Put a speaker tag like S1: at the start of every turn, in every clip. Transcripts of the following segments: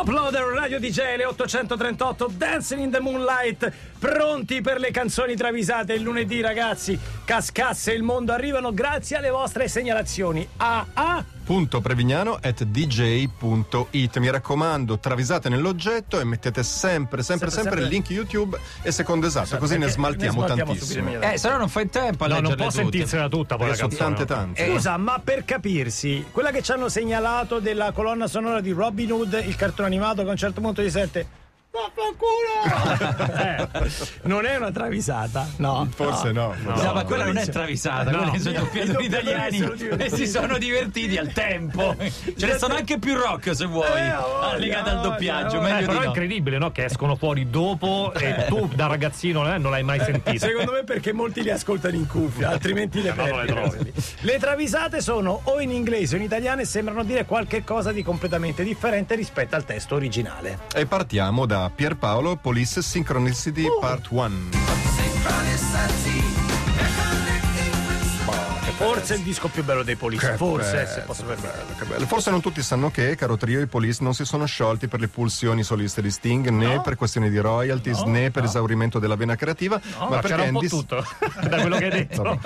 S1: Uploader Radio DJ le 838 Dancing in the Moonlight. Pronti per le canzoni travisate il lunedì ragazzi? Cascasse il mondo arrivano grazie alle vostre segnalazioni. A a
S2: Punto Prevignano at dj.it. Mi raccomando, travisate nell'oggetto e mettete sempre, sempre, sempre,
S1: Sempre,
S2: il link YouTube e secondo esatto, così ne smaltiamo,
S1: ne smaltiamo
S2: tantissimo.
S3: Eh, se no non fai tempo a
S4: No, non può
S3: tutte.
S4: sentirsela tutta poi la
S2: Perché sono
S4: canzone.
S2: tante tante.
S1: Scusa, ma per capirsi, quella che ci hanno segnalato della colonna sonora di Robin Hood, il cartone animato che a un certo punto gli sente Vaffanculo! Eh, non è una travisata, no.
S2: Forse no.
S3: No, ma quella non è travisata,
S1: No.
S3: quelli sono doppiatori italiani e si sono divertiti al tempo. Ce ne sono anche più rock se vuoi,
S1: Eh,
S3: legate al doppiaggio.
S4: Eh,
S3: meglio
S4: però
S3: di
S4: è
S3: no.
S4: incredibile, no? Che escono fuori dopo e tu da ragazzino eh, non l'hai mai sentita.
S1: Secondo me perché molti li ascoltano in cuffia, altrimenti le
S4: no, non le
S1: perdi. Le travisate sono o in inglese o in italiano e sembrano dire qualche cosa di completamente differente rispetto al testo originale.
S2: E partiamo da Pierpaolo, Police Synchronicity Part 1.
S1: Forse il disco più bello dei Police, forse, se posso permettere.
S2: Che bello. Forse non tutti sanno che, caro trio, i Police non si sono sciolti per le pulsioni soliste di Sting, né per questioni di royalties, né per esaurimento della vena creativa, ma, perché Andy-
S4: tutto da quello che hai detto.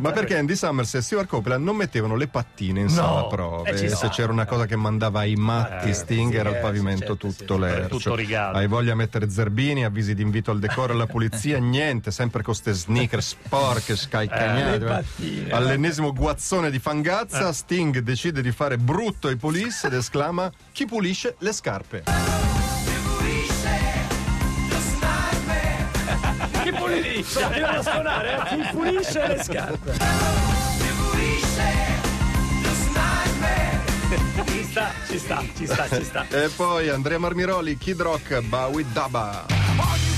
S2: ma perché Andy Summers e Stewart Copeland non mettevano le pattine in sala prove.
S1: Eh,
S2: Se c'era una cosa che mandava ai matti Sting era il
S1: eh,
S2: pavimento
S1: certo, sì,
S2: tutto
S1: sì,
S2: lercio.
S4: tutto rigato.
S2: Hai voglia di mettere zerbini, avvisi di invito al decoro e alla pulizia, niente, sempre con ste sneaker sporche, scalcagnate.
S1: pattine.
S2: All'ennesimo guazzone di fangazza, Sting decide di fare brutto ai Police ed esclama chi pulisce le scarpe.
S1: Chi pulisce? A suonare, eh? Chi pulisce le scarpe? Ci sta, ci sta, ci sta, ci sta.
S2: E poi Andrea Marmiroli, Kid Rock, Bowie Daba.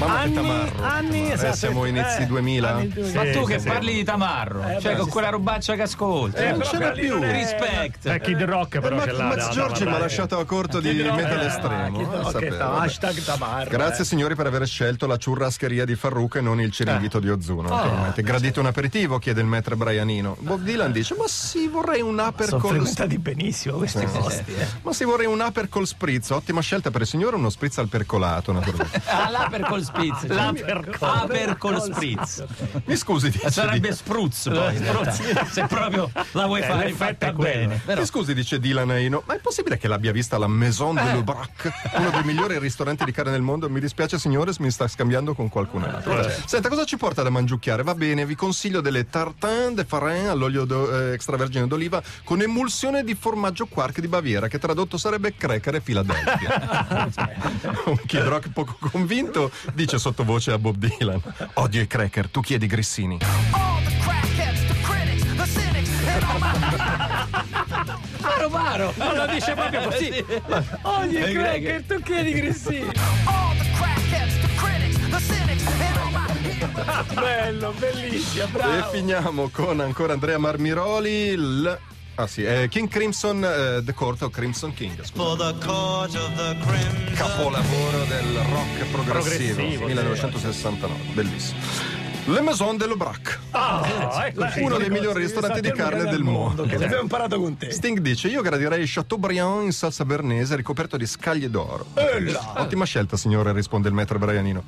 S2: Mamma che
S1: Anni,
S2: tamarro.
S1: anni,
S2: Eh,
S1: esatto.
S2: siamo inizi
S1: Eh,
S2: 2000.
S1: anni 2000.
S3: Ma tu
S4: Sì,
S3: che
S4: sì,
S3: parli di Tamarro,
S1: Eh,
S3: cioè
S1: beh,
S3: con
S1: sì,
S3: quella robaccia che ascolti.
S1: Eh,
S2: non ce n'è più.
S1: non è-
S3: Respect.
S4: Eh, Kid Rock però
S2: Ma-
S4: ce l'ha.
S2: Max Giorgi mi ha lasciato a corto di
S1: Kid Rock,
S2: metal
S1: eh,
S2: estremo. Eh,
S1: ta- hashtag tamarro.
S2: Grazie
S1: eh.
S2: signori per aver scelto la ciurrascheria di Farruca e non il ciringhito
S1: Eh.
S2: di Ozuno. Naturalmente. Gradite un aperitivo? chiede il maître Brianino. Bob Dylan dice: Ma sì, vorrei un
S1: Sono
S2: col
S1: frequentati benissimo questi posti. eh.
S2: Ma sì, vorrei un upper col spritz. Ottima scelta per il signore, uno spritz al percolato, naturalmente.
S3: Ah, l'aper col spritz.
S4: L'aper col-
S3: Aper col spritz.
S2: Mi scusi, dice.
S3: Sarebbe spruzz poi. Se proprio la vuoi
S4: Eh,
S3: fare fatta bene.
S2: Mi scusi, dice Dylan Aino, ma è possibile che l'abbia vista alla Maison
S1: Eh.
S2: de Le Brac, uno dei migliori ristoranti di carne del mondo? Mi dispiace, signore, mi sta scambiando con qualcun altro.
S1: Eh.
S2: Senta, cosa ci porta da mangiucchiare? Va bene, vi consiglio delle tartine de farin all'olio do- eh, extravergine d'oliva con emulsione di formaggio quark di Baviera, che tradotto sarebbe cracker e Philadelphia. Un Kid Rock poco convinto dice sottovoce a Bob Dylan: Odio i cracker, tu chiedi grissini.
S3: Paro paro.
S4: No, lo dice proprio così.
S1: Ogni
S3: Eh,
S1: cracker, tu chiedi Grissini. Bello, bellissimo,
S2: E
S1: bravo.
S2: finiamo con ancora Andrea Marmiroli. il- Ah sì, eh, King Crimson, eh, The Court of Crimson King. scusa. Capolavoro del rock progressivo,
S4: Progressivo,
S2: 1969, bellissimo. Le Maison de l'Aubrac,
S4: Ah, eccoci.
S2: uno dei migliori ristoranti di carne del mondo.
S1: Che abbiamo imparato con te.
S2: Sting dice: Io gradirei Chateaubriand in salsa bernese ricoperto di scaglie d'oro. Ottima scelta, signore, risponde il metro Brianino.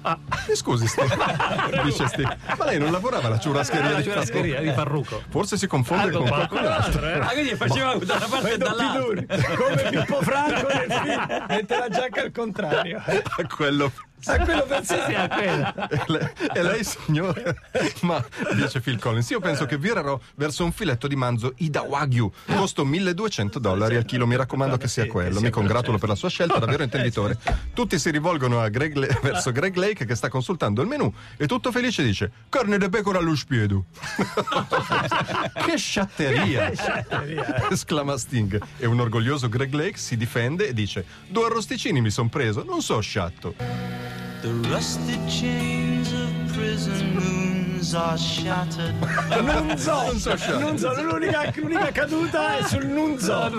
S2: Mi scusi, Sting. dice Sting. Ma lei non lavorava alla ciurascheria
S4: La
S2: di
S4: ciurascheria di Farruco.
S2: Forse si confonde con qualcun altro.
S4: eh.
S3: Ah, quindi faceva da una parte e dall'altra.
S1: come Pippo Franco nel film, mette la giacca al contrario.
S2: A quello.
S1: A quello pensi
S4: Sì, a quella.
S2: E lei, e lei, signore, ma dice Phil Collins, io penso che virerò verso un filetto di manzo Ida Wagyu, costo 1200 dollari al chilo, mi raccomando che sia quello, mi congratulo per la sua scelta, davvero intenditore. Tutti si rivolgono a Greg Le- verso Greg Lake che sta consultando il menù e tutto felice dice carne de pecora allo spiedo. che sciatteria! esclama Sting e un orgoglioso Greg Lake si difende e dice due arrosticini mi son preso, non so sciatto.
S5: The rusted chains of prison moons are shattered.
S1: Non so,
S2: Non so, Sciatto.
S1: non so, l'unica, l'unica caduta è sul non so.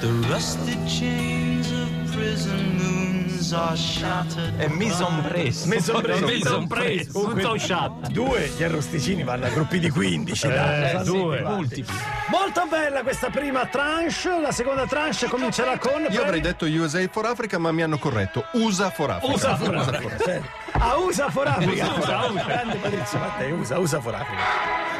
S5: The rusted chains of prison moons are shattered.
S3: È mission preso.
S1: Mission preso.
S3: Mission preso.
S1: Comunque,
S4: Tutto shot.
S1: Due gli arrosticini vanno a gruppi di 15. dai.
S4: Eh, due.
S1: guarda.
S3: Multipli.
S1: Molto bella questa prima tranche. La seconda tranche comincerà con.
S2: Io avrei detto USA for Africa, ma mi hanno corretto USA for Africa.
S1: USA for Africa. USA for Africa.
S4: Usa, usa.
S1: Grande Patrizio Mattei, USA, USA for Africa.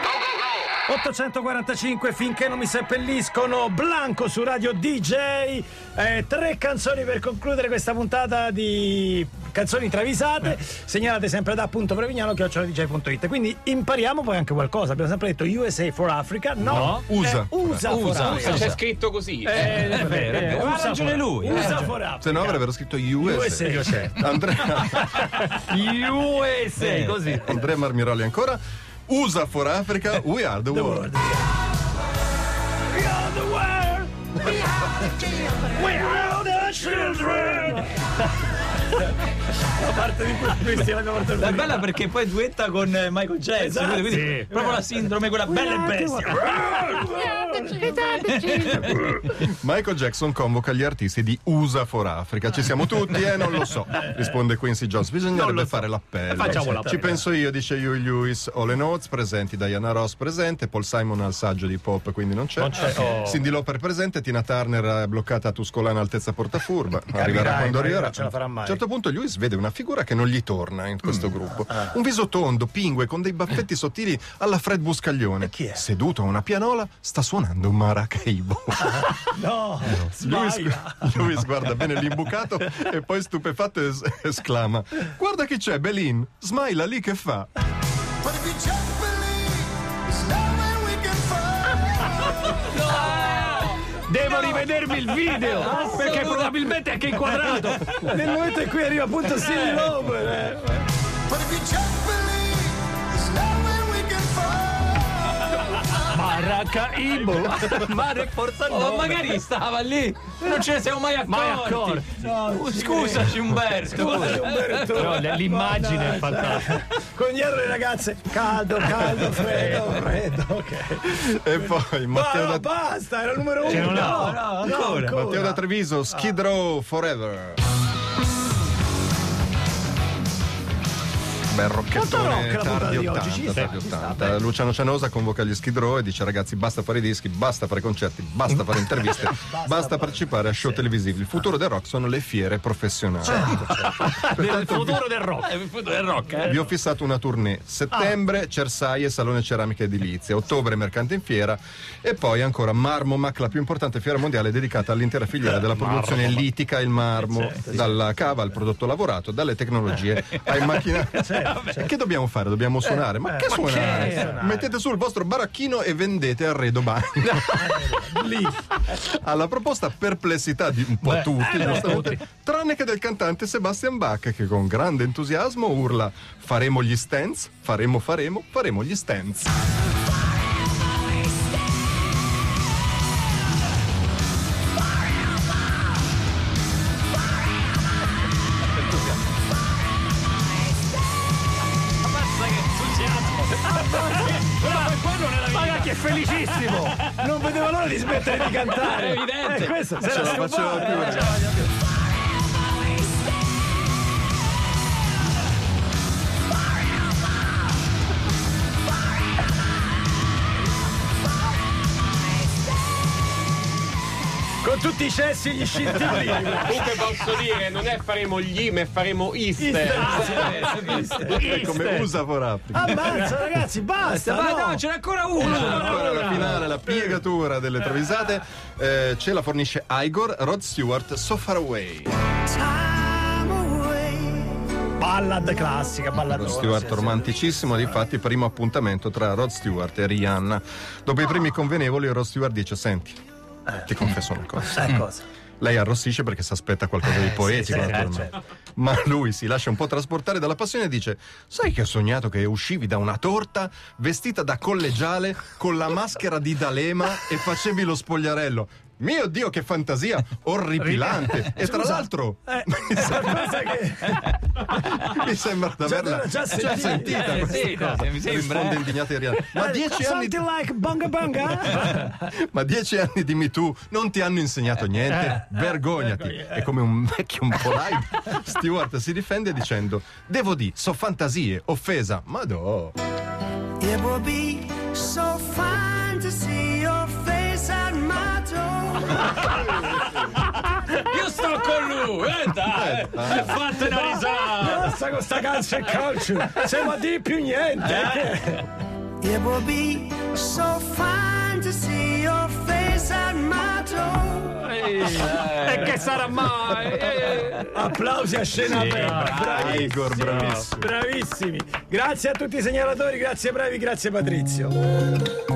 S1: 845 finché non mi seppelliscono Blanco su Radio DJ Eh, tre canzoni per concludere questa puntata di canzoni travisate segnalate sempre da appunto Prevignano chioccioladj.it quindi impariamo poi anche qualcosa abbiamo sempre detto USA for Africa no,
S4: No.
S2: USA.
S1: Eh, USA,
S3: USA.
S1: Africa
S6: C'è scritto così.
S4: Eh, è vero, è vero.
S3: Ha ragione lui.
S1: USA for Africa
S2: Se no avrebbero scritto USA.
S1: USA
S2: Andrea,
S4: USA, così.
S2: Andrea Marmiroli ancora. USA for Africa, we are the world.
S1: We are the world. We are the children. La parte di questi
S3: È
S1: portata
S3: bella perché poi duetta con eh, Michael Jackson.
S1: Esatto.
S3: quindi
S4: Sì.
S3: proprio la sindrome, quella bella e bestia.
S2: Michael Jackson convoca gli artisti di USA for Africa. Ci siamo tutti, eh? Non lo so. Risponde Quincy Jones. Bisognerebbe fare l'appello.
S4: Facciamo
S2: Ci
S4: l'appello.
S2: penso io, dice Huey Lewis. The Notes presenti, Diana Ross presente, Paul Simon al saggio di pop, quindi non c'è.
S4: Non c'è, oh.
S2: Cindy Lauper presente, Tina Turner è bloccata a Tuscolana altezza Portafurba. Arriverà
S1: Capirai,
S2: quando arriverà.
S1: non ce la farà mai.
S2: Un certo punto Lewis vede una figura che non gli torna in questo gruppo. Un viso tondo, pingue, con dei baffetti sottili alla Fred Buscaglione.
S1: chi è?
S2: Seduto a una pianola, sta suonando un maracaibo.
S1: No,
S2: Lewis. Lewis guarda bene l'imbucato e poi stupefatto es- esclama: Guarda chi c'è, Belin! Smaila lì che fa?
S4: Devo rivedermi il video perché probabilmente è anche inquadrato.
S1: Nel momento in cui arriva appunto Cindy Lauper. Eh.
S4: Maracaibo. Mare forza
S3: Oh,
S4: no.
S3: magari stava lì. Non ce ne siamo mai accorti.
S4: Mai accorti.
S3: Oh, Scusaci Umberto.
S4: Però l- l'immagine è fantastica.
S1: Con dietro le ragazze, caldo, caldo, freddo, freddo, ok.
S2: E poi Matteo
S1: Ma
S2: da,
S1: basta, era il numero uno. No,
S3: no,
S1: no,
S3: ancora.
S2: Matteo da Treviso, Skid Row Forever. Bel rocchettone
S1: rock
S2: tardi
S1: di oggi,
S2: 80,
S1: ci sta,
S2: tardi
S1: ci sta,
S2: 80.
S1: beh.
S2: Luciano Cianosa convoca gli Skid Row e dice ragazzi basta fare i dischi, basta fare concerti, basta fare interviste, basta, partecipare a show televisivi. Il futuro del rock sono le fiere professionali.
S4: Del futuro del rock.
S3: Eh, il futuro del rock, eh.
S2: Vi ho fissato una tournée. Settembre, Cersaie, Salone Ceramica Edilizia. Ottobre, Mercante in Fiera. E poi ancora Marmo Mac, la più importante fiera mondiale dedicata all'intera filiera della produzione litica il marmo. Dalla cava al prodotto lavorato, dalle tecnologie ai macchinari. E Che dobbiamo fare? Dobbiamo suonare? Ma che suonare?
S1: suonare?
S2: Mettete sul vostro baracchino e vendete arredo bagno.
S1: Lì.
S2: Alla proposta perplessità di un po' tutti, giustamente, tranne che del cantante Sebastian Bach, che con grande entusiasmo urla: Faremo gli stands, faremo, faremo, faremo gli stands.
S1: Di smettere di cantare.
S3: È evidente.
S1: Eh, questo se la
S2: faceva più.
S1: Con tutti i cessi e gli scintillini.
S6: Comunque posso dire, non è faremo gli, ma faremo iste.
S2: È come usa for Africa.
S1: Ammazza ragazzi, basta.
S3: Ma
S1: no.
S3: no, ce n'è ancora una.
S2: Ancora la finale, la piegatura delle travisate. Eh, ce la fornisce Igor, Rod Stewart, So Far Away.
S1: Ballad classica, balladona.
S2: Rod Stewart
S1: sì, sì.
S2: romanticissimo, difatti primo appuntamento tra Rod Stewart e Rihanna. Dopo i primi convenevoli Rod Stewart dice senti, ti confesso una cosa.
S1: Sai cosa?
S2: Lei arrossisce perché si aspetta qualcosa di
S1: Eh,
S2: poetico
S1: sì, sì,
S2: naturalmente.
S1: certo.
S2: Ma lui si lascia un po' trasportare dalla passione e dice: Sai che ho sognato che uscivi da una torta vestita da collegiale con la maschera di D'Alema e facevi lo spogliarello. Mio Dio, che fantasia orripilante! e tra l'altro,
S1: Eh, qualcosa che...
S2: mi sembra di averla
S1: l'ho già
S2: già
S1: sentita.
S3: Eh,
S2: questa
S3: sì,
S2: cosa.
S3: mi sembra,
S2: Risponde
S3: eh.
S2: indignato Ariana. Ma dieci anni
S1: Something like bunga bunga?
S2: Ma dieci anni di Me Too non ti hanno insegnato niente? Vergognati! È come un vecchio un po' live. Stewart si difende dicendo: Devo dire, so fantasie, offesa. Ma no.
S5: It would be so fine to see
S3: Io sto con lui, eh dai, eh, fate una risata.
S1: Basta con sta calcio e calcio. Siamo a dire più niente.
S5: It would be so fine to see your face at my door.
S4: E che sarà mai? Eh.
S1: Applausi a scena aperta.
S2: Igor, bravissimo.
S1: Bravissimi. Grazie a tutti i segnalatori, grazie bravi, grazie Patrizio.